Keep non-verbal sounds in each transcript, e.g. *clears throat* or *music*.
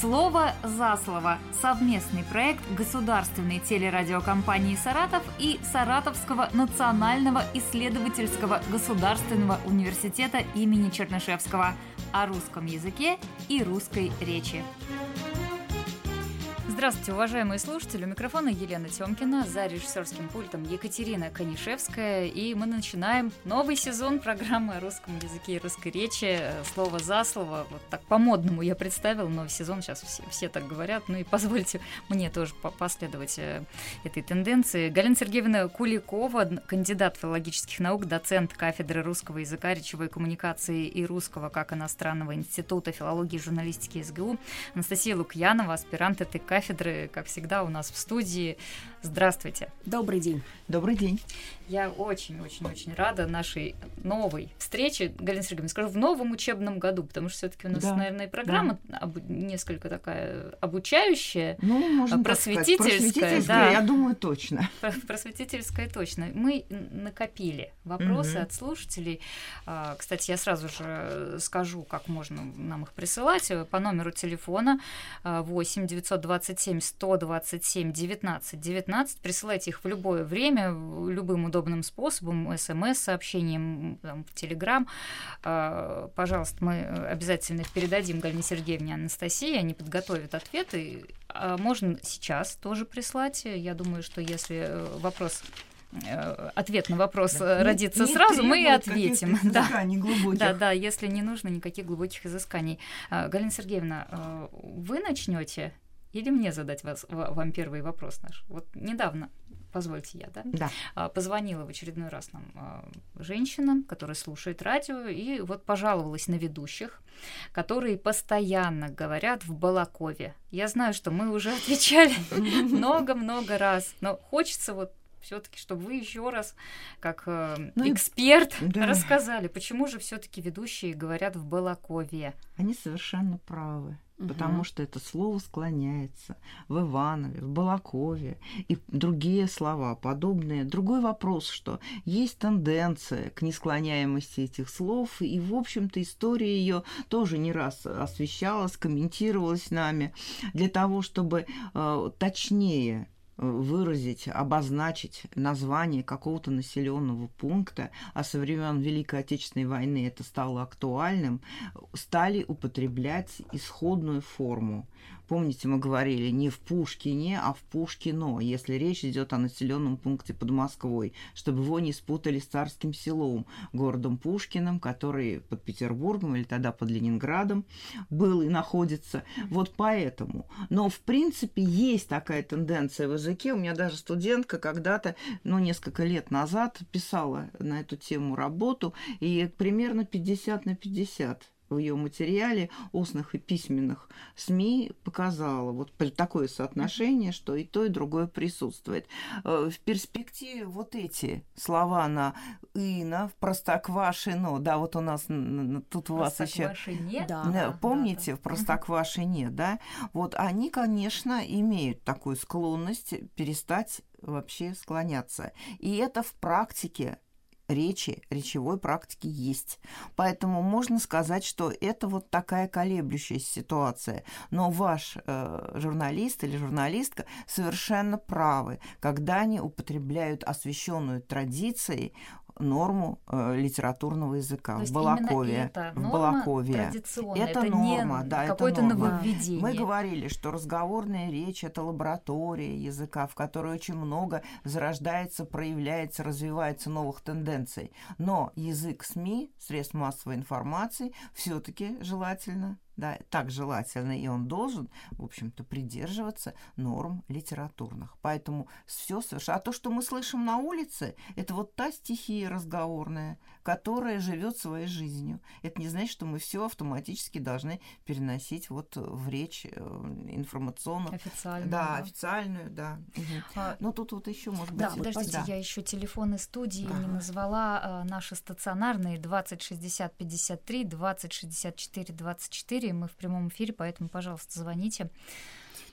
Слово за слово. Совместный проект государственной телерадиокомпании «Саратов» и Саратовского национального исследовательского государственного университета имени Чернышевского о русском языке и русской речи. Здравствуйте, уважаемые слушатели. У микрофона Елена Тёмкина, за режиссерским пультом Екатерина Канишевская. И мы начинаем новый сезон программы о русском языке и русской речи. Слово за слово. Вот так по-модному я представила новый сезон. Сейчас все, все так говорят. Ну и позвольте мне тоже последовать э, этой тенденции. Галина Сергеевна Куликова, кандидат филологических наук, доцент кафедры русского языка, речевой коммуникации и русского как иностранного института филологии и журналистики СГУ. Анастасия Лукьянова, аспирант этой кафедры кафедры, как всегда, у нас в студии. Здравствуйте. Добрый день. Добрый день. Я очень-очень-очень рада нашей новой встрече, Галина Сергеевна, скажу, в новом учебном году, потому что все таки у нас, да, наверное, программа да. обу- несколько такая обучающая, ну, можно просветительская. просветительская, да. я думаю, точно. Просветительская точно. Мы накопили вопросы угу. от слушателей. А, кстати, я сразу же скажу, как можно нам их присылать. По номеру телефона 8 927 127 19 19. Присылайте их в любое время, любым удобным способом, смс-сообщением, в Телеграм. А, пожалуйста, мы обязательно их передадим Галине Сергеевне Анастасии, они подготовят ответы. А можно сейчас тоже прислать. Я думаю, что если э, вопрос э, ответ на вопрос да. родится не, сразу, мы и ответим. *laughs* Да. да, да, если не нужно никаких глубоких изысканий. А, Галина Сергеевна, э, вы начнете или мне задать вас, вам первый вопрос наш? Вот недавно позвольте я, да? Да. А, позвонила в очередной раз нам а, женщина, которая слушает радио, и вот пожаловалась на ведущих, которые постоянно говорят в Балакове. Я знаю, что мы уже отвечали *laughs* много-много раз, но хочется вот все-таки, чтобы вы еще раз, как э, ну, эксперт, да. рассказали, почему же все-таки ведущие говорят в Балакове. Они совершенно правы потому что это слово склоняется в Иванове, в Балакове и другие слова подобные. Другой вопрос, что есть тенденция к несклоняемости этих слов, и, в общем-то, история ее тоже не раз освещалась, комментировалась нами для того, чтобы э, точнее выразить, обозначить название какого-то населенного пункта, а со времен Великой Отечественной войны это стало актуальным, стали употреблять исходную форму Помните, мы говорили не в Пушкине, а в Пушкино, если речь идет о населенном пункте под Москвой, чтобы его не спутали с царским селом, городом Пушкиным, который под Петербургом или тогда под Ленинградом был и находится. Вот поэтому. Но, в принципе, есть такая тенденция в языке. У меня даже студентка когда-то, ну, несколько лет назад писала на эту тему работу, и примерно 50 на 50 в ее материале устных и письменных СМИ показала вот такое соотношение, что и то, и другое присутствует. Э, в перспективе вот эти слова на «ина», в «простоквашино», да, вот у нас тут у вас еще... Да, помните, да, да. в «простоквашине», да, вот они, конечно, имеют такую склонность перестать вообще склоняться. И это в практике речи, речевой практики есть. Поэтому можно сказать, что это вот такая колеблющаяся ситуация. Но ваш э, журналист или журналистка совершенно правы, когда они употребляют освященную традицией норму э, литературного языка в Балакове. Это в Балакове. Это, это норма, да, какое-то нововведение. Мы говорили, что разговорная речь это лаборатория языка, в которой очень много зарождается, проявляется, развивается новых тенденций. Но язык СМИ, средств массовой информации, все-таки желательно да, так желательно, и он должен, в общем-то, придерживаться норм литературных. Поэтому все совершенно... А то, что мы слышим на улице, это вот та стихия разговорная, которая живет своей жизнью. Это не значит, что мы все автоматически должны переносить вот в речь э, информационную. Официальную. Да, да, официальную, да. Угу. А, Но тут вот еще, может быть... Да, подождите, да. я еще телефоны студии да. не назвала. А, наши стационарные 20 60 53, 20 64 24 мы в прямом эфире, поэтому, пожалуйста, звоните.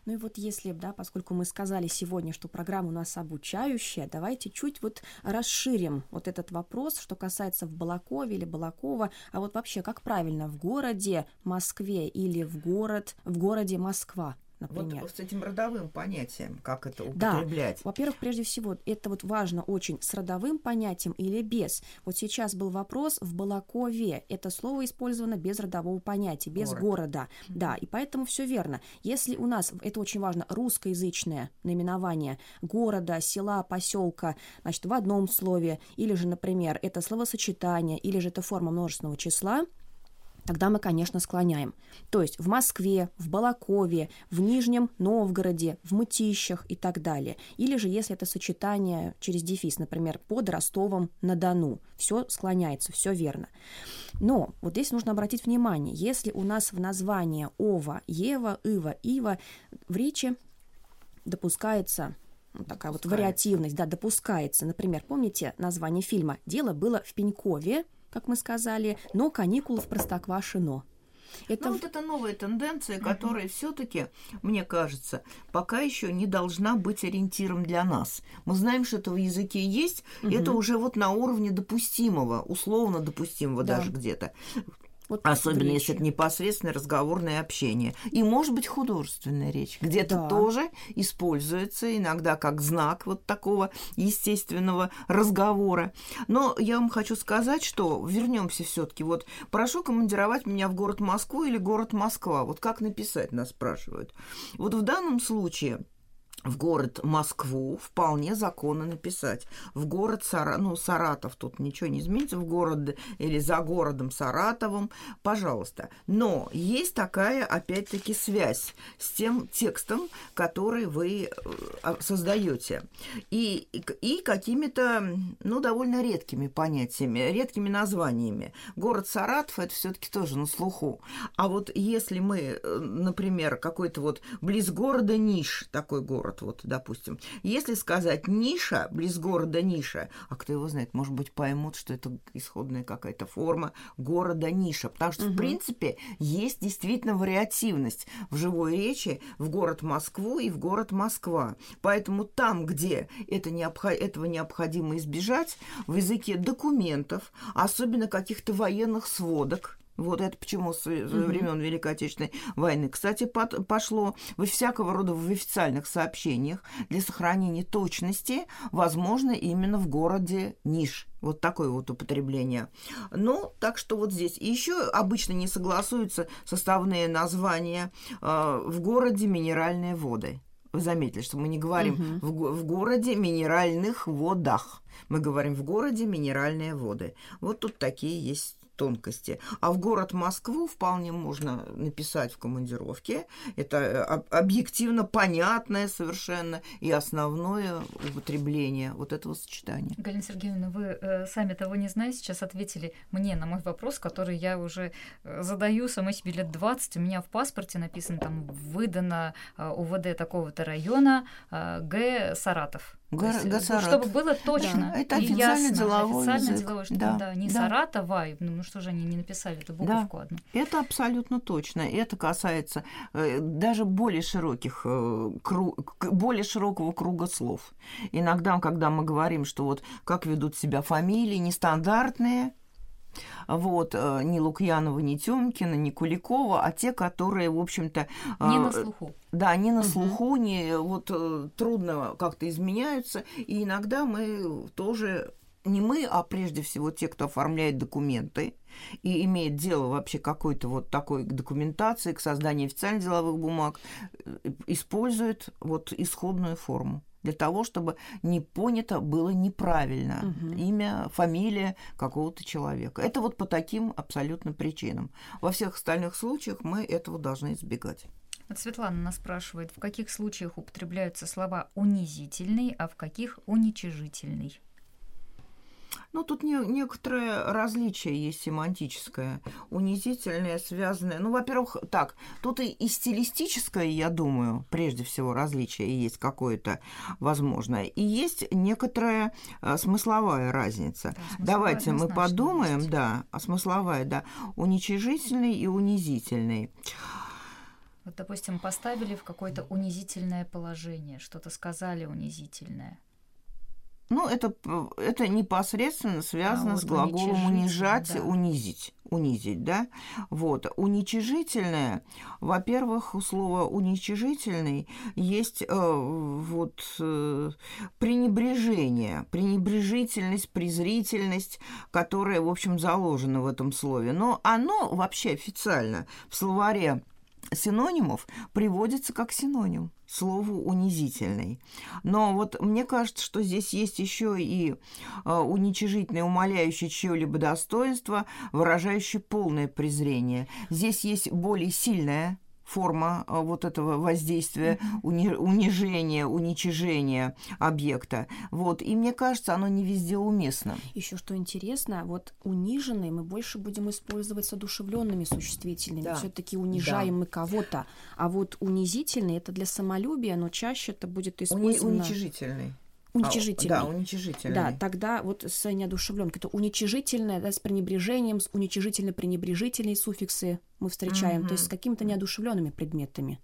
Ну и вот если, да, поскольку мы сказали сегодня, что программа у нас обучающая, давайте чуть вот расширим вот этот вопрос, что касается в Балакове или Балакова, а вот вообще как правильно в городе Москве или в город в городе Москва например. Вот с этим родовым понятием, как это употреблять? Да. Во-первых, прежде всего, это вот важно очень, с родовым понятием или без. Вот сейчас был вопрос в Балакове. Это слово использовано без родового понятия, без Город. города. Mm-hmm. Да, и поэтому все верно. Если у нас, это очень важно, русскоязычное наименование города, села, поселка, значит, в одном слове, или же, например, это словосочетание, или же это форма множественного числа, тогда мы, конечно, склоняем. То есть в Москве, в Балакове, в Нижнем Новгороде, в Мытищах и так далее. Или же, если это сочетание через дефис, например, под Ростовом на Дону. Все склоняется, все верно. Но вот здесь нужно обратить внимание, если у нас в названии Ова, Ева, Ива, Ива в речи допускается такая вот вариативность, да, допускается. Например, помните название фильма «Дело было в Пенькове», как мы сказали, но каникулы в Простоквашино. Это... Ну, вот это новая тенденция, которая uh-huh. все-таки, мне кажется, пока еще не должна быть ориентиром для нас. Мы знаем, что это в языке есть, uh-huh. это уже вот на уровне допустимого, условно допустимого да. даже где-то. Вот Особенно если это непосредственное разговорное общение. И, может быть, художественная речь. Где-то да. тоже используется иногда как знак вот такого естественного разговора. Но я вам хочу сказать, что вернемся все-таки. Вот прошу командировать меня в город Москву или город Москва. Вот как написать, нас спрашивают. Вот в данном случае в город Москву вполне законно написать. В город Сара... ну, Саратов, тут ничего не изменится, в город или за городом Саратовым, пожалуйста. Но есть такая, опять-таки, связь с тем текстом, который вы э, создаете. И, и какими-то, ну, довольно редкими понятиями, редкими названиями. Город Саратов – это все таки тоже на слуху. А вот если мы, э, например, какой-то вот близ города Ниш, такой город, город, вот, допустим. Если сказать ниша, близ города ниша, а кто его знает, может быть, поймут, что это исходная какая-то форма города ниша. Потому что, угу. в принципе, есть действительно вариативность в живой речи в город Москву и в город Москва. Поэтому там, где это необход... этого необходимо избежать, в языке документов, особенно каких-то военных сводок, вот это почему с времен Великой Отечественной войны. Кстати, под, пошло во всякого рода в официальных сообщениях для сохранения точности, возможно, именно в городе Ниш. Вот такое вот употребление. Ну, так что вот здесь. И еще обычно не согласуются составные названия э, в городе минеральные воды. Вы заметили, что мы не говорим угу. в, в городе минеральных водах. Мы говорим в городе минеральные воды. Вот тут такие есть тонкости. А в город Москву вполне можно написать в командировке. Это э, объективно понятное совершенно и основное употребление вот этого сочетания. Галина Сергеевна, вы э, сами того не знаете, сейчас ответили мне на мой вопрос, который я уже э, задаю сама себе лет 20. У меня в паспорте написано там выдано УВД такого-то района Г. Саратов. Гор, есть, ну, чтобы было точно да, это официальный ясно, деловой официальный язык. деловой, что да, да, не да. Саратова, ну что же они не написали эту буковку да, одну. Это абсолютно точно. Это касается э, даже более широких, э, кру, более широкого круга слов. Иногда, когда мы говорим, что вот как ведут себя фамилии нестандартные, вот, э, ни Лукьянова, ни Тёмкина, ни Куликова, а те, которые, в общем-то... Не на слуху. Да, не на слуху, угу. не вот трудно как-то изменяются, и иногда мы тоже не мы, а прежде всего те, кто оформляет документы и имеет дело вообще какой-то вот такой документации к созданию официальных деловых бумаг, э, используют вот исходную форму для того, чтобы не понято было неправильно угу. имя, фамилия какого-то человека. Это вот по таким абсолютно причинам. Во всех остальных случаях мы этого должны избегать. Вот Светлана нас спрашивает, в каких случаях употребляются слова унизительный, а в каких уничижительный? Ну, тут не, некоторое различие есть семантическое, унизительное, связанное. Ну, во-первых, так, тут и, и стилистическое, я думаю, прежде всего различие есть какое-то возможное, и есть некоторая а, смысловая разница. Да, смысловая Давайте мы подумаем, есть. да, а смысловая, да, уничижительный и унизительный. Вот, допустим, поставили в какое-то унизительное положение, что-то сказали унизительное. Ну, это, это непосредственно связано а, вот с глаголом унижать, да. унизить, унизить, да. Вот. Уничижительное, во-первых, у слова уничижительный есть э, вот э, пренебрежение, пренебрежительность, презрительность, которая, в общем, заложена в этом слове. Но оно вообще официально в словаре синонимов приводится как синоним слову унизительный. Но вот мне кажется, что здесь есть еще и э, уничижительное, умоляющее чье-либо достоинство, выражающее полное презрение. Здесь есть более сильное форма а, вот этого воздействия, уни унижения, уничижения объекта. Вот. И мне кажется, оно не везде уместно. Еще что интересно, вот униженные мы больше будем использовать с одушевленными существительными. Да. Все-таки унижаем да. мы кого-то. А вот унизительный это для самолюбия, но чаще это будет использовано. Уни уничижительный. Уничижительный. А, да, уничижительный. Да, тогда вот с неодушевленкой. Это уничижительное, да, с пренебрежением, с уничижительно-пренебрежительные суффиксы мы встречаем, угу. то есть с какими-то неодушевленными предметами.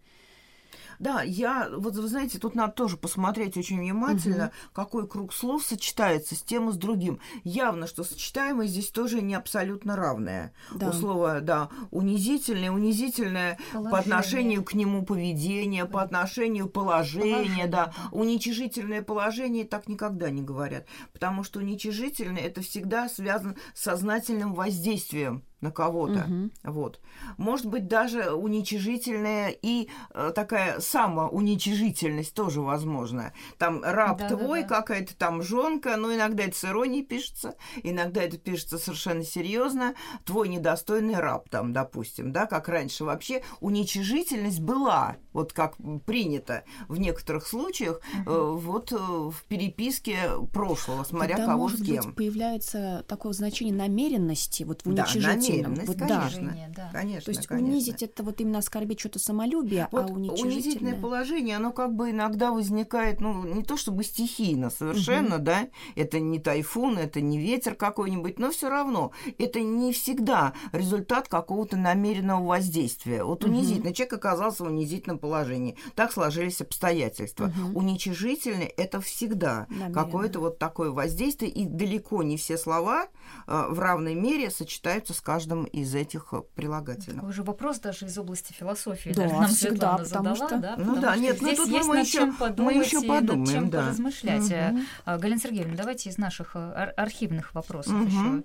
Да, я, вот вы знаете, тут надо тоже посмотреть очень внимательно, угу. какой круг слов сочетается с тем и с другим. Явно, что сочетаемое здесь тоже не абсолютно равное. Да. У слова, да, унизительное, унизительное положение. по отношению к нему поведение, по отношению положения, положение. да. Уничижительное положение так никогда не говорят, потому что уничижительное это всегда связано с сознательным воздействием на кого-то. Угу. Вот. Может быть, даже уничижительная и э, такая самоуничижительность тоже возможна. Там раб да, твой, да, да. какая-то там жонка, но иногда это с иронией пишется, иногда это пишется совершенно серьезно. Твой недостойный раб, там, допустим, да, как раньше вообще уничижительность была, вот как принято в некоторых случаях, угу. э, вот э, в переписке прошлого, смотря Тогда, кого может с кем. Быть, появляется такое значение намеренности, вот в уничижительности. Да, намеренность, вот, конечно, да. конечно. То есть конечно. унизить это вот именно оскорбить что-то самолюбие, вот а уничижительное положение, оно как бы иногда возникает, ну, не то чтобы стихийно совершенно, угу. да, это не тайфун, это не ветер какой-нибудь, но все равно это не всегда результат какого-то намеренного воздействия. Вот унизительно, угу. человек оказался в унизительном положении, так сложились обстоятельства. Угу. Уничижительное это всегда какое-то вот такое воздействие, и далеко не все слова э, в равной мере сочетаются с каждом из этих э, прилагательных. Такой же вопрос даже из области философии. Да, даже нам всегда, потому задала, что... Да, ну да, нет, ну тут мы еще, мы еще подумаем, над чем да. поразмышлять. Угу. Галина Сергеевна, давайте из наших э, архивных вопросов угу. еще.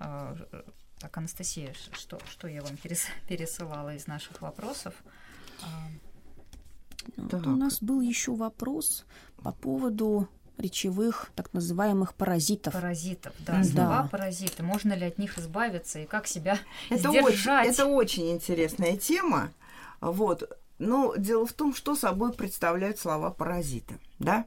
А, так, Анастасия, что, что я вам пересылала из наших вопросов? Вот у нас был еще вопрос по поводу речевых так называемых паразитов. Паразитов, да, слова да. паразиты. Можно ли от них избавиться и как себя *laughs* это сдержать? Очень, это очень интересная тема. Вот. Но дело в том, что собой представляют слова паразиты, да?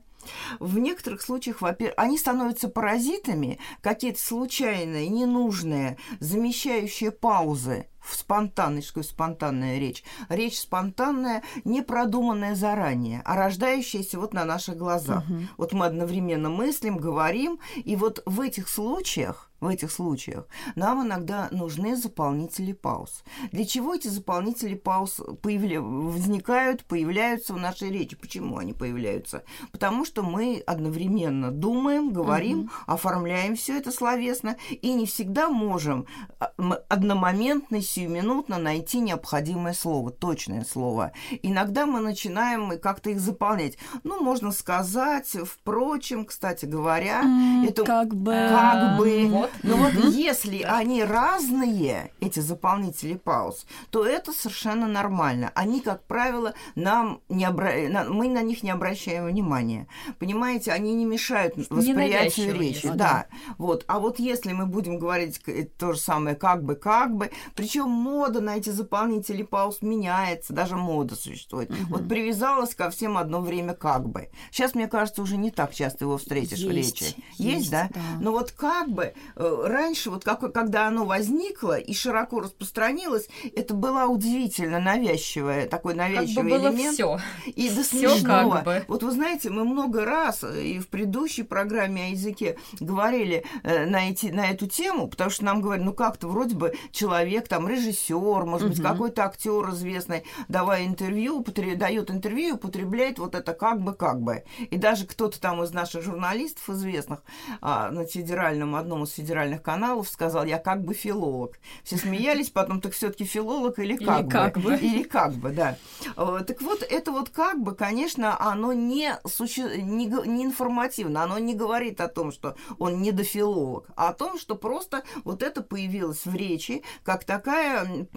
В некоторых случаях, во-первых, они становятся паразитами, какие-то случайные, ненужные, замещающие паузы в спонтанной, что спонтанная речь. Речь спонтанная, не продуманная заранее, а рождающаяся вот на наших глазах. Угу. Вот мы одновременно мыслим, говорим, и вот в этих случаях в этих случаях нам иногда нужны заполнители пауз. Для чего эти заполнители пауз появля... возникают, появляются в нашей речи? Почему они появляются? Потому что мы одновременно думаем, говорим, угу. оформляем все это словесно и не всегда можем а, одномоментно, сиюминутно найти необходимое слово, точное слово. Иногда мы начинаем как-то их заполнять. Ну, можно сказать, впрочем, кстати говоря, mm, это как бы, как бы вот но вот если они разные, эти заполнители пауз, то это совершенно нормально. Они, как правило, нам не обра... мы на них не обращаем внимания. Понимаете, они не мешают восприятию речи. Да. да. Вот. А вот если мы будем говорить то же самое как бы, как бы, причем мода на эти заполнители пауз меняется, даже мода существует. Угу. Вот привязалась ко всем одно время как бы. Сейчас, мне кажется, уже не так часто его встретишь есть, в речи. Есть, есть да? да? Но вот как бы э, раньше, вот как, когда оно возникло и широко распространилось, это было удивительно навязчивое, такой навязчивый как бы было элемент. Все. И до смешного. Как бы. Вот вы знаете, мы много раз и в предыдущей программе о языке говорили э, на, эти, на эту тему, потому что нам говорят, ну как-то вроде бы человек, там, режиссер, может быть, какой-то актер известный, давая интервью, употреб... дает интервью, употребляет вот это как бы, как бы. И даже кто-то там из наших журналистов известных а, на федеральном, одном из федеральных каналов сказал, я как бы филолог. Все смеялись, потом, так все-таки филолог или как или бы? Как бы. Или как бы, да. Так вот, это вот как бы, конечно, оно не, суще... не, не информативно, оно не говорит о том, что он недофилолог, а о том, что просто вот это появилось в речи как такая,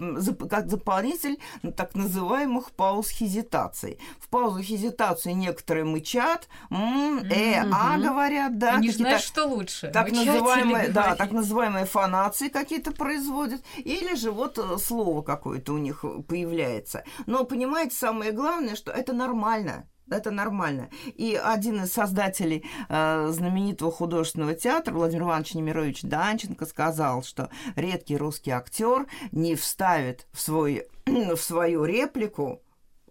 как заполнитель так называемых пауз хезитации. В паузу хезитации некоторые мычат, м, э, а говорят, да. Не знаешь, что лучше. Так называемые, да, так называемые фонации какие-то производят, или же вот э, слово какое-то у них появляется. Но понимаете, самое главное, что это нормально. Это нормально. И один из создателей э, знаменитого художественного театра, Владимир Иванович Немирович Данченко, сказал, что редкий русский актер не вставит в, свой, *clears throat* в свою реплику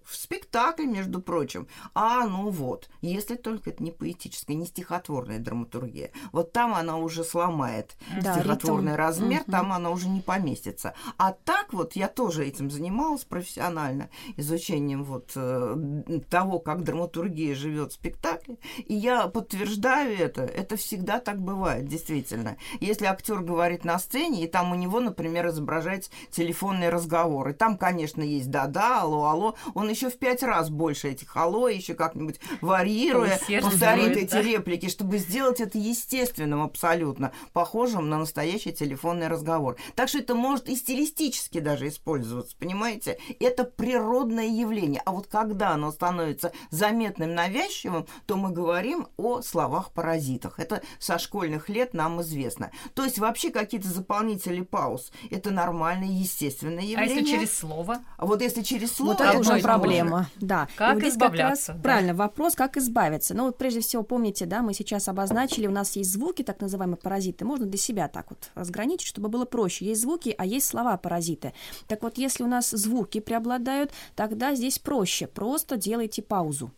в спектакль, между прочим. А, ну вот, если только это не поэтическая, не стихотворная драматургия. Вот там она уже сломает да, стихотворный ритм. размер, угу. там она уже не поместится. А так вот я тоже этим занималась профессионально, изучением вот э, того, как драматургия живет в спектакле. И я подтверждаю это. Это всегда так бывает, действительно. Если актер говорит на сцене, и там у него, например, изображается телефонный разговор, и там, конечно, есть да-да, алло, алло, он еще в пять раз больше этих алло, еще как-нибудь варьируя, повторит эти да? реплики, чтобы сделать это естественным абсолютно, похожим на настоящий телефонный разговор. Так что это может и стилистически даже использоваться, понимаете? Это природное явление. А вот когда оно становится заметным, навязчивым, то мы говорим о словах-паразитах. Это со школьных лет нам известно. То есть вообще какие-то заполнители пауз – это нормальное, естественное явление. А если через слово? А вот если через слово, вот это уже проблема проблема, да. Как и избавляться? Как раз, да. Правильно, вопрос, как избавиться. Ну вот прежде всего, помните, да, мы сейчас обозначили, у нас есть звуки, так называемые паразиты. Можно для себя так вот разграничить, чтобы было проще. Есть звуки, а есть слова-паразиты. Так вот, если у нас звуки преобладают, тогда здесь проще. Просто делайте паузу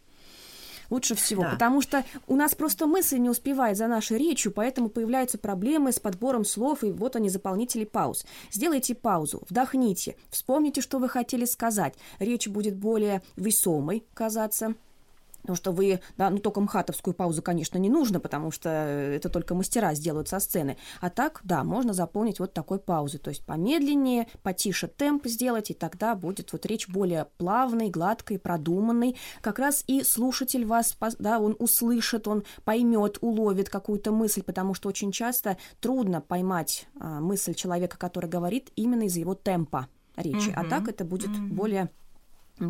лучше всего, да. потому что у нас просто мысль не успевает за нашей речью, поэтому появляются проблемы с подбором слов, и вот они, заполнители пауз. Сделайте паузу, вдохните, вспомните, что вы хотели сказать. Речь будет более весомой казаться. Потому что вы, да, ну только мхатовскую паузу, конечно, не нужно, потому что это только мастера сделают со сцены. А так, да, можно заполнить вот такой паузой. То есть помедленнее, потише темп сделать, и тогда будет вот речь более плавной, гладкой, продуманной. Как раз и слушатель вас, да, он услышит, он поймет, уловит какую-то мысль, потому что очень часто трудно поймать а, мысль человека, который говорит именно из его темпа речи. Mm-hmm. А так это будет mm-hmm. более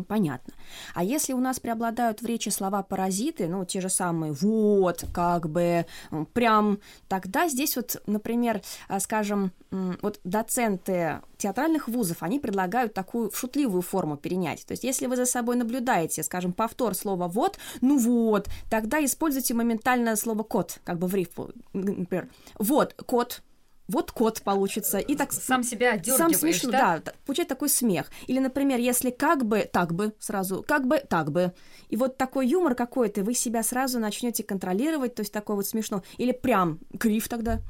Понятно. А если у нас преобладают в речи слова паразиты, ну, те же самые вот, как бы, прям, тогда здесь вот, например, а, скажем, вот доценты театральных вузов, они предлагают такую шутливую форму перенять. То есть, если вы за собой наблюдаете, скажем, повтор слова «вот», ну вот, тогда используйте моментально слово «кот», как бы в рифму, например. Вот, кот, вот кот получится. И так сам себя сам смешно, да? да, получает такой смех. Или, например, если как бы, так бы сразу, как бы, так бы. И вот такой юмор какой-то, вы себя сразу начнете контролировать, то есть такой вот смешно. Или прям крив тогда.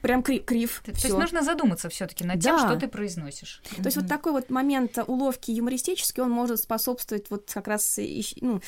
Прям крив. крив то, то есть нужно задуматься все-таки над тем, да. что ты произносишь. То есть вот такой вот момент уловки юмористический, он может способствовать вот как раз ну,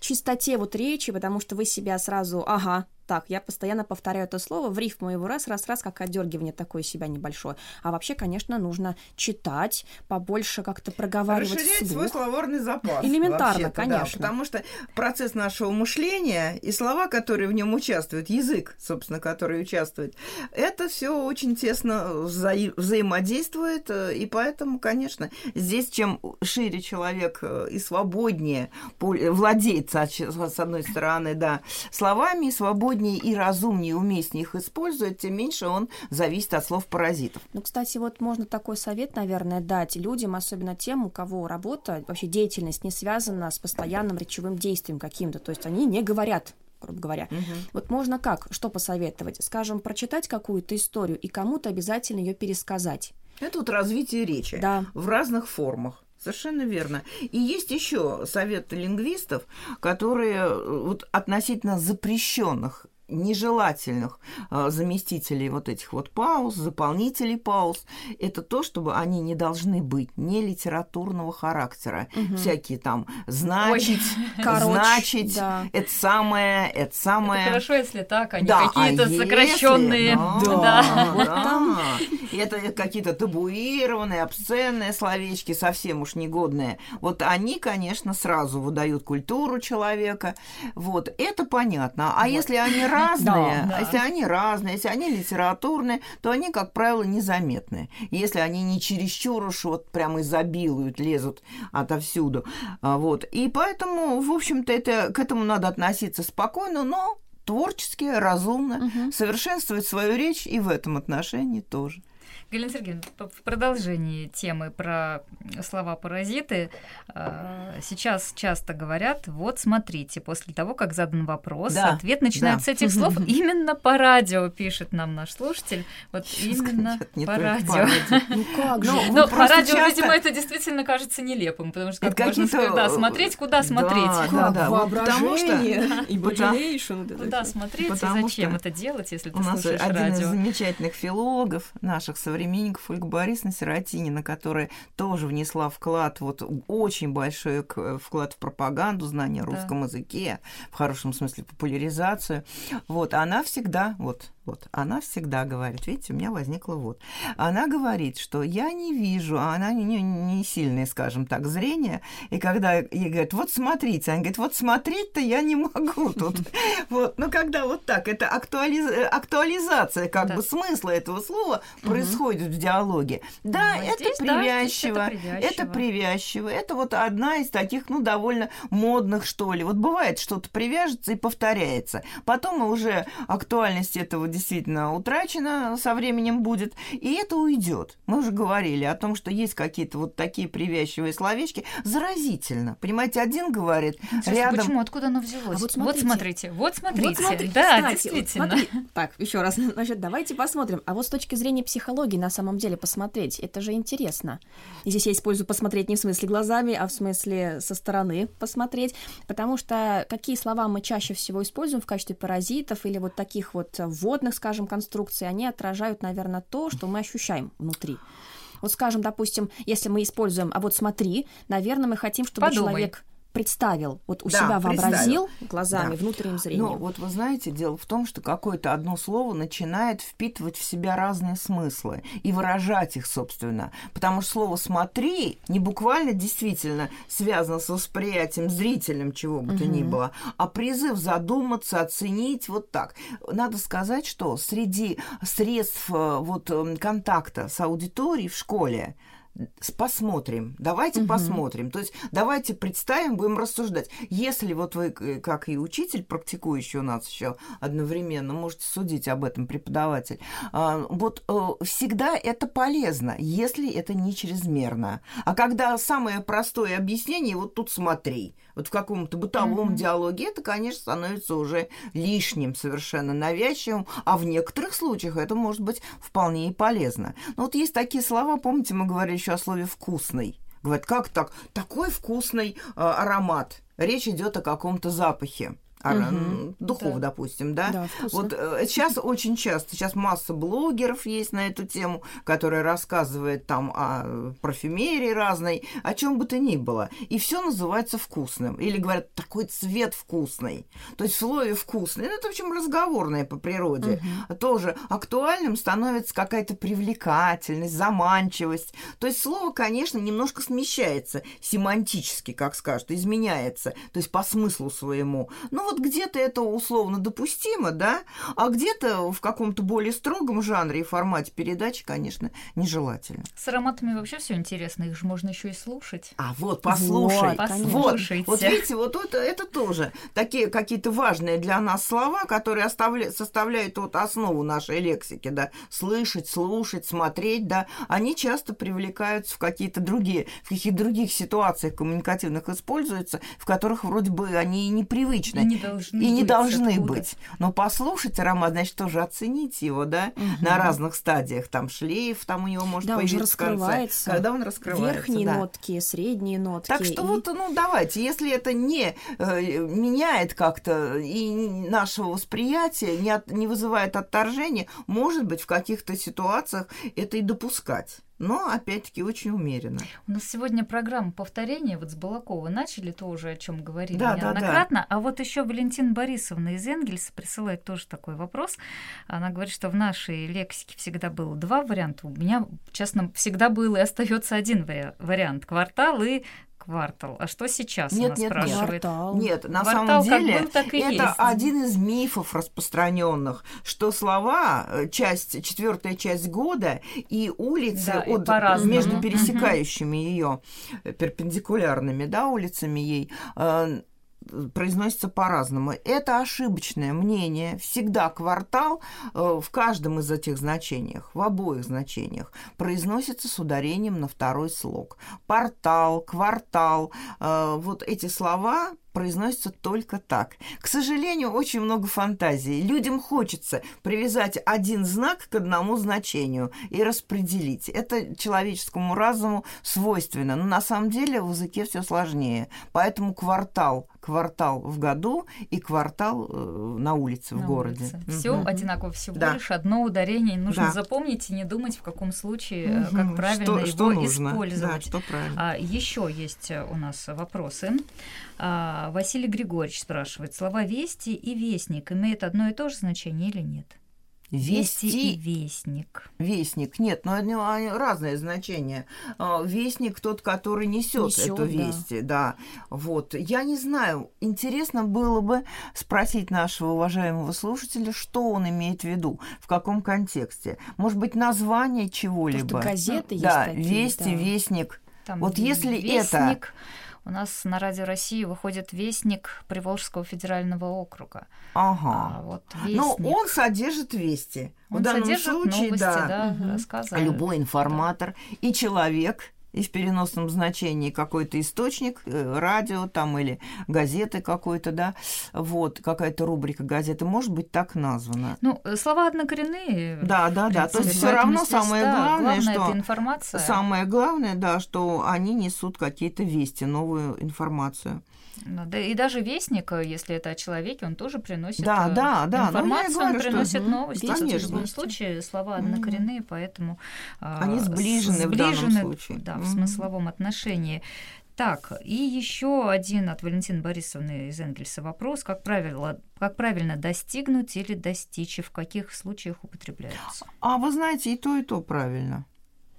чистоте вот речи, потому что вы себя сразу, ага, так, я постоянно повторяю это слово, в рифму его раз, раз, раз, как отдергивание такое себя небольшое. А вообще, конечно, нужно читать, побольше как-то проговаривать Расширять вслух. свой словарный запас. Элементарно, конечно. Да, потому что процесс нашего мышления и слова, которые в нем участвуют, язык, собственно, который участвует, это все очень тесно вза- взаимодействует, и поэтому, конечно, здесь чем шире человек э, и свободнее владеет, с одной стороны, да, словами, и свободнее свободнее и разумнее, уместнее их использовать, тем меньше он зависит от слов паразитов. Ну, кстати, вот можно такой совет, наверное, дать людям, особенно тем, у кого работа, вообще деятельность не связана с постоянным речевым действием каким-то. То есть они не говорят грубо говоря. Угу. Вот можно как, что посоветовать? Скажем, прочитать какую-то историю и кому-то обязательно ее пересказать. Это вот развитие речи да. в разных формах. Совершенно верно. И есть еще советы лингвистов, которые э, вот относительно запрещенных нежелательных э, заместителей вот этих вот пауз, заполнителей пауз, это то, чтобы они не должны быть не литературного характера. Угу. Всякие там значить, Ой, значить, *laughs* да. это самое, это самое. Это хорошо, если так, а не да, какие-то а сокращенные. *laughs* Да, да. Вот да. Это какие-то табуированные, обсценные словечки, совсем уж негодные. Вот они, конечно, сразу выдают культуру человека. Вот, это понятно. А вот. если они разные, да, если они разные, если они литературные, то они, как правило, незаметны. Если они не чересчур уж вот прям изобилуют, лезут отовсюду. А, вот. И поэтому, в общем-то, это, к этому надо относиться спокойно, но творчески, разумно, угу. совершенствовать свою речь и в этом отношении тоже. Галина Сергеевна, в продолжении темы про слова-паразиты, а, сейчас часто говорят, вот смотрите, после того, как задан вопрос, да, ответ начинается да. с этих слов. *laughs* Именно по радио, пишет нам наш слушатель. Вот именно Нет, по радио. Ну как же? Но по радио, видимо, это действительно кажется нелепым, потому что как можно сказать, да, смотреть, куда смотреть. Да, да, Воображение imagination. Куда смотреть и зачем это делать, если ты слушаешь радио. У нас один из замечательных филологов наших современных современников Ольга Борисовна Сиротинина, которая тоже внесла вклад, вот очень большой вклад в пропаганду, знание о русском да. языке, в хорошем смысле популяризацию. Вот, она всегда, вот, вот, она всегда говорит, видите, у меня возникло вот. Она говорит, что я не вижу, а она не, не, сильное, скажем так, зрение, и когда ей говорят, вот смотрите, она говорит, вот смотреть-то я не могу тут. *laughs* Вот, но когда вот так, это актуализация как бы смысла этого слова происходит в диалоге. Да, это привязчиво, это привязчиво, это вот одна из таких, ну, довольно модных, что ли. Вот бывает, что-то привяжется и повторяется. Потом уже актуальность этого действительно утрачено со временем будет, и это уйдет. Мы уже говорили о том, что есть какие-то вот такие привязчивые словечки. Заразительно. Понимаете, один говорит, Интересно, рядом... Почему? Откуда оно взялось? А вот, смотрите. вот смотрите, вот смотрите. Вот смотрите. Да, Кстати, действительно. Вот смотри. Так, еще раз, *laughs* значит, давайте посмотрим. А вот с точки зрения психологии, на самом деле, посмотреть, это же интересно. И здесь я использую посмотреть не в смысле глазами, а в смысле со стороны посмотреть, потому что какие слова мы чаще всего используем в качестве паразитов или вот таких вот вводных животных, скажем, конструкции, они отражают, наверное, то, что мы ощущаем внутри. Вот, скажем, допустим, если мы используем, а вот смотри, наверное, мы хотим, чтобы Подумай. человек представил, вот у да, себя вообразил глазами, да. внутренним зрением. Ну, вот вы знаете, дело в том, что какое-то одно слово начинает впитывать в себя разные смыслы и выражать их, собственно. Потому что слово «смотри» не буквально действительно связано с восприятием зрителем чего бы то ни было, а призыв задуматься, оценить вот так. Надо сказать, что среди средств э, вот, контакта с аудиторией в школе посмотрим, давайте угу. посмотрим. То есть давайте представим, будем рассуждать. Если вот вы, как и учитель, практикующий у нас еще одновременно, можете судить об этом преподаватель, а, вот э, всегда это полезно, если это не чрезмерно. А когда самое простое объяснение, вот тут смотри, вот в каком-то бытовом mm-hmm. диалоге, это, конечно, становится уже лишним, совершенно навязчивым, а в некоторых случаях это может быть вполне и полезно. Но вот есть такие слова, помните, мы говорили еще о слове «вкусный». Говорят, как так? Такой вкусный э, аромат. Речь идет о каком-то запахе угу. духов, да. допустим, да. да вот э, сейчас очень часто, сейчас масса блогеров есть на эту тему, которые рассказывают там о парфюмерии разной, о чем бы то ни было, и все называется вкусным, или говорят такой цвет вкусный, то есть в слове вкусный, ну, это в общем разговорное по природе, угу. тоже актуальным становится какая-то привлекательность, заманчивость, то есть слово, конечно, немножко смещается семантически, как скажут, изменяется, то есть по смыслу своему, но вот где-то это условно допустимо, да, а где-то в каком-то более строгом жанре и формате передачи, конечно, нежелательно. С ароматами вообще все интересно, их же можно еще и слушать. А вот послушай, вот, вот, вот видите, вот это, это тоже такие какие-то важные для нас слова, которые оставля, составляют вот основу нашей лексики, да, слышать, слушать, смотреть, да, они часто привлекаются в какие-то другие, в каких-то других ситуациях коммуникативных используются, в которых вроде бы они непривычны. Не не должны и не быть должны быть. Но послушать аромат, значит, тоже оценить его, да, на разных стадиях. Там шлейф, там у него может Да, он появиться конце. раскрывается. Когда он раскрывается, Верхние да. нотки, средние нотки. Так что и- вот, ну, давайте, если это не э, меняет как-то и нашего восприятия, не, от- не вызывает отторжения, может быть, в каких-то ситуациях это и допускать. Но, опять-таки, очень умеренно. У нас сегодня программа повторения. Вот с Балакова начали тоже, о чем говорили Да, да, да. неоднократно. А вот еще Валентина Борисовна из Энгельса присылает тоже такой вопрос. Она говорит, что в нашей лексике всегда было два варианта. У меня, честно, всегда был и остается один вари- вариант. Квартал и квартал. А что сейчас Нет, она нет, нет. спрашивает? Квартал. Нет, на Квартал самом как деле был, так и это есть. один из мифов распространенных, что слова, э, часть, четвертая часть года и улицы Да, и от, по-разному. между пересекающими ее перпендикулярными, да, улицами ей, э, произносится по-разному. Это ошибочное мнение. Всегда квартал э, в каждом из этих значениях, в обоих значениях, произносится с ударением на второй слог. Портал, квартал, э, вот эти слова произносятся только так. К сожалению, очень много фантазии. Людям хочется привязать один знак к одному значению и распределить. Это человеческому разуму свойственно. Но на самом деле в языке все сложнее. Поэтому квартал, квартал в году и квартал э, на улице в городе. Все Мгм. одинаково, всего Да. лишь одно ударение. Нужно Да. запомнить и не думать, в каком случае, Мгм. как правильно что, его что нужно. использовать. Да, что правильно. А, еще есть э, у нас вопросы. А, Василий Григорьевич спрашивает, слова «вести» и «вестник» имеют одно и то же значение или нет? Вести и «вестник». Вестник. Нет, но они, они разные значения. А, Вестник тот, который несет эту да. весть. Да. Вот. Я не знаю. Интересно было бы спросить нашего уважаемого слушателя, что он имеет в виду, в каком контексте. Может быть, название чего-либо. газеты есть да, такие, вести, да. вестник. Там Вот если это- «Вестник», У нас на Радио России выходит «Вестник» Приволжского федерального округа. Ага. А вот Но «Вестник», он содержит вести. он в данном содержит случае, новости, да. да, рассказывает. Любой информатор и человек и в переносном значении какой-то источник, э, радио там или газеты какой-то, да, вот, какая-то рубрика газеты, может быть так названа. Ну, э, слова однокоренные. Да, да, да. То есть все равно здесь, самое да, главное, главное что информация. самое главное, да, что они несут какие-то вести, новую информацию. Ну, да, и даже вестник, э, если это о человеке, он тоже приносит Да, э, да, да. Ну, информацию, говорю, он что- приносит Мгм. новости. Вестник, В Конечно. любом случае слова однокоренные, поэтому а, Они сближены в данном сближены, случае. Да, в смысловом отношении. Так, и еще один от Валентины Борисовны из Энгельса вопрос. Как, правило, как правильно достигнуть или достичь, и в каких случаях употребляются? А вы знаете, и то, и то правильно.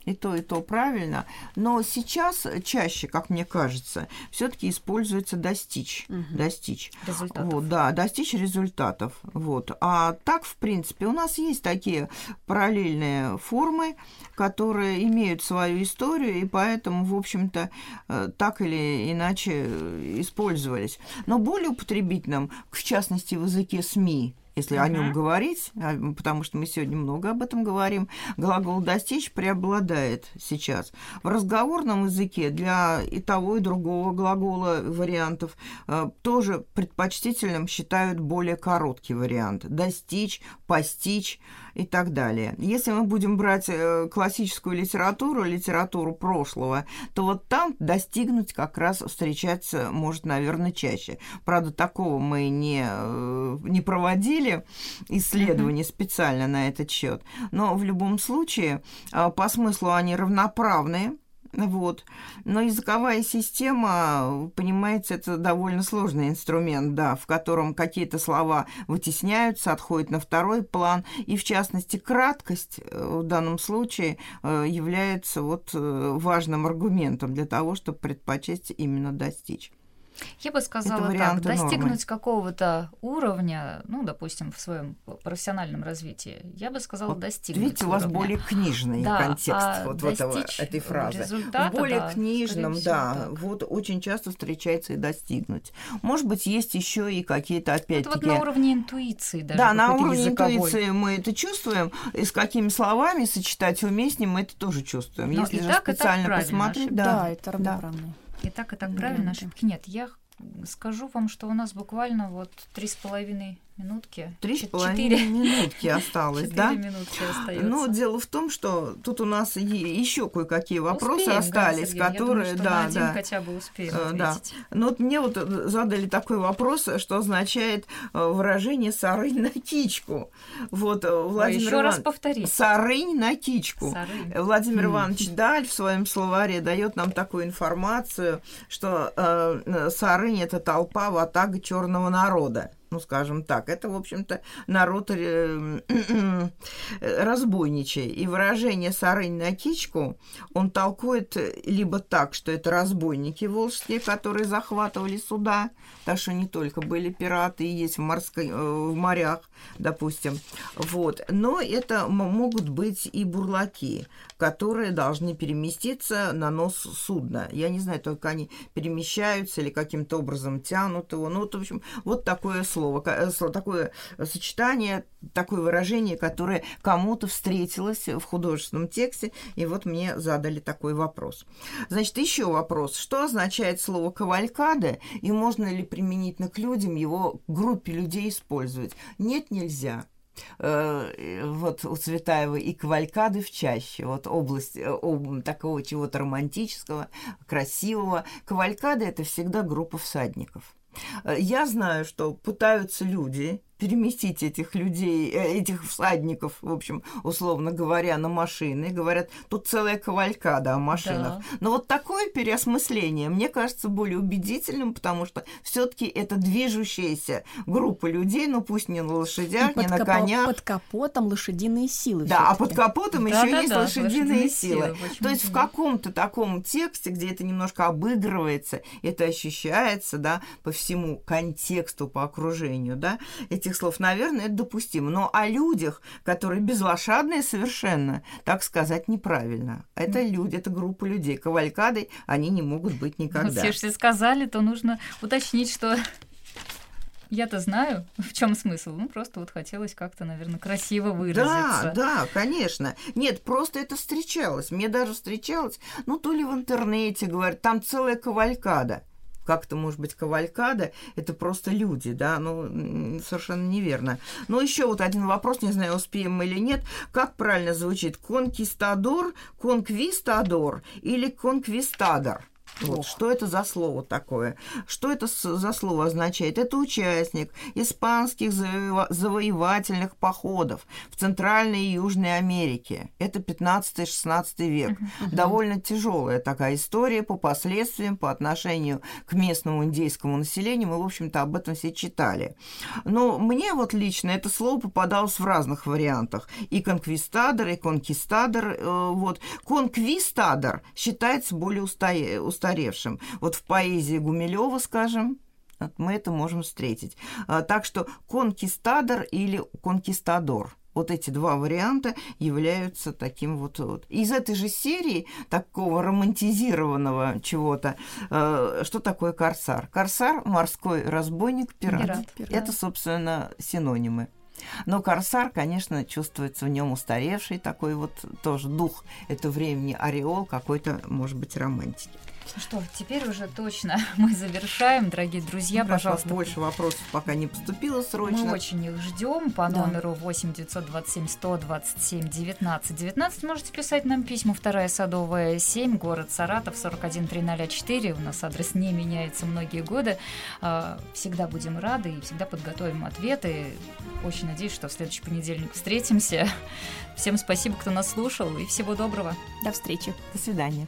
И то, и то правильно. Но сейчас чаще, как мне кажется, все-таки используется достичь. Мгм. Достичь. Результатов. Вот, да, достичь результатов. Вот. А так, в принципе, у нас есть такие параллельные формы, которые имеют свою историю, и поэтому, в общем-то, э, так или иначе э, использовались. Но более употребительным, в частности, в языке СМИ, если о нем говорить, а, потому что мы сегодня много об этом говорим, глагол «достичь» преобладает сейчас. В разговорном языке для и того, и другого глагола вариантов э, тоже предпочтительным считают более короткий вариант. Достичь, постичь и так далее. Если мы будем брать э, классическую литературу, литературу прошлого, то вот там достигнуть как раз встречаться может, наверное, чаще. Правда, такого мы не, э, не проводили исследований специально на этот счет. Но в любом случае, э, по смыслу они равноправные. Вот. Но языковая система, понимаете, это довольно сложный инструмент, да, в котором какие-то слова вытесняются, отходят на второй план. И, в частности, краткость э, в данном случае э, является вот э, важным аргументом для того, чтобы предпочесть именно достичь. Я бы сказала так, достигнуть какого-то уровня, ну, допустим, в своем профессиональном развитии, я бы сказала Вот достигнуть Видите, у вас уровня. более книжный Да, контекст а вот этого, достичь этой фразы. в более да, книжном, всего, да, так. вот очень часто встречается и достигнуть. Может быть, есть еще и какие-то Это вот опять-таки... на уровне интуиции даже Да, на уровне языковой. интуиции мы это чувствуем, и с какими словами сочетать уместнее мы это тоже чувствуем. Но Если и же так, специально посмотреть. Да, да, это да. И так, и так правильно, ошибки нет. Я скажу вам, что у нас буквально вот три с половиной минутки. Три с половиной минутки осталось, да? минутки остается. Ну, дело в том, что тут у нас еще кое-какие вопросы успеем, остались, да, которые, Я думаю, да, на да, хотя бы успеем э, да. ответить. Ну, вот мне вот задали такой вопрос, что означает э, выражение «сарынь на кичку». Вот э, Владимир еще Иван... раз повторить. «Сарынь на кичку». Сарынь. Владимир Иванович Даль в своем словаре дает нам такую информацию, что э, сарынь это толпа ватага черного народа ну, скажем так. Это, в общем-то, народ э, разбойничий. И выражение «сарынь на кичку» он толкует либо так, что это разбойники волжские, которые захватывали суда, так что не только были пираты и есть в, морской, э, в морях, допустим, вот. Но это могут быть и бурлаки, которые должны переместиться на нос судна. Я не знаю, только они перемещаются или каким-то образом тянут его. Ну, вот, в общем, вот такое слово слово, э, такое сочетание, такое выражение, которое кому-то встретилось в художественном тексте, и вот мне задали такой вопрос. Значит, еще вопрос. Что означает слово «кавалькада», и можно ли применительно к людям его группе людей использовать? Нет, нельзя э, вот у Цветаевой и кавалькады в чаще, вот область э, об, такого чего-то романтического, красивого. Кавалькада – это всегда группа всадников. Э, я знаю, что пытаются люди переместить этих людей, э, этих всадников, в общем, условно говоря, на машины. Говорят, тут целая кавалькада о машинах. Да. Но вот такое переосмысление мне кажется более убедительным, потому что все таки это движущаяся группа людей, ну пусть не на лошадях, И не на конях. Под капотом лошадиные силы. Да, а под капотом да, еще да, есть да, лошадиные силы. силы. То есть в каком-то таком тексте, где это немножко обыгрывается, это ощущается, да, по всему контексту, по окружению, да, эти этих слов, наверное, это допустимо. Но о людях, которые безлошадные совершенно, так сказать неправильно. Это люди, это группа людей. Кавалькадой они не могут быть никогда. Вот если сказали, то нужно уточнить, что я-то знаю, в чем смысл. Ну, просто вот хотелось как-то, наверное, красиво выразиться. Да, да, конечно. Нет, просто это встречалось. Мне даже встречалось, ну, то ли в интернете, говорят, там целая кавалькада как-то, может быть, кавалькада, это просто люди, да, ну, совершенно неверно. Но еще вот один вопрос, не знаю, успеем мы или нет, как правильно звучит, конкистадор, конквистадор или конквистадор? Вот, что это за слово такое? Что это за слово означает? Это участник испанских завоевательных походов в Центральной и Южной Америке. Это 15-16 век. Uh-huh. Довольно тяжелая такая история по последствиям, по отношению к местному индейскому населению. Мы, в общем-то, об этом все читали. Но мне вот лично это слово попадалось в разных вариантах. И конквистадор, и конкистадор. Э, вот. Конквистадор считается более устаревшим устаревшим. Вот в поэзии Гумилева, скажем, мы это можем встретить. А, так что конкистадор или конкистадор. Вот эти два варианта являются таким вот, вот. Из этой же серии такого романтизированного чего-то, э, что такое корсар? Корсар – морской разбойник, пират. пират, пират. Это, собственно, синонимы. Но Корсар, конечно, чувствуется в нем устаревший такой вот тоже дух этого времени, ореол какой-то, может быть, романтики. Ну что, теперь уже точно *laughs* мы завершаем, дорогие друзья. Ну, пожалуйста. Больше вопросов пока не поступило срочно. Мы очень их ждем по да. номеру 8 927 127 19 19. Можете писать нам письма. Вторая Садовая 7, город Саратов, 41304. У нас адрес не меняется многие годы. А, всегда будем рады и всегда подготовим ответы. Очень надеюсь, что в следующий понедельник встретимся. *laughs* Всем спасибо, кто нас слушал, и всего доброго. До встречи. До свидания.